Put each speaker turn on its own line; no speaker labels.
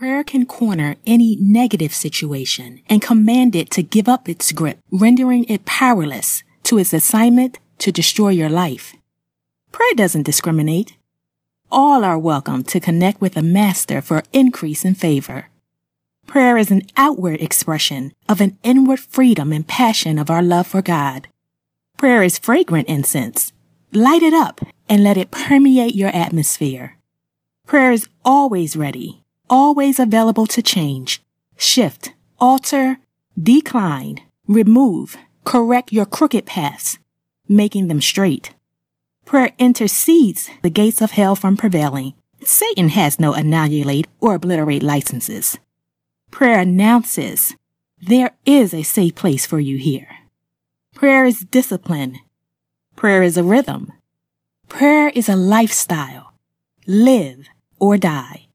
Prayer can corner any negative situation and command it to give up its grip, rendering it powerless to its assignment to destroy your life. Prayer doesn't discriminate. All are welcome to connect with the Master for increase in favor. Prayer is an outward expression of an inward freedom and passion of our love for God. Prayer is fragrant incense. Light it up and let it permeate your atmosphere. Prayer is always ready, always available to change, shift, alter, decline, remove, correct your crooked paths, making them straight. Prayer intercedes the gates of hell from prevailing. Satan has no annihilate or obliterate licenses. Prayer announces there is a safe place for you here. Prayer is discipline. Prayer is a rhythm. Prayer is a lifestyle. Live or die.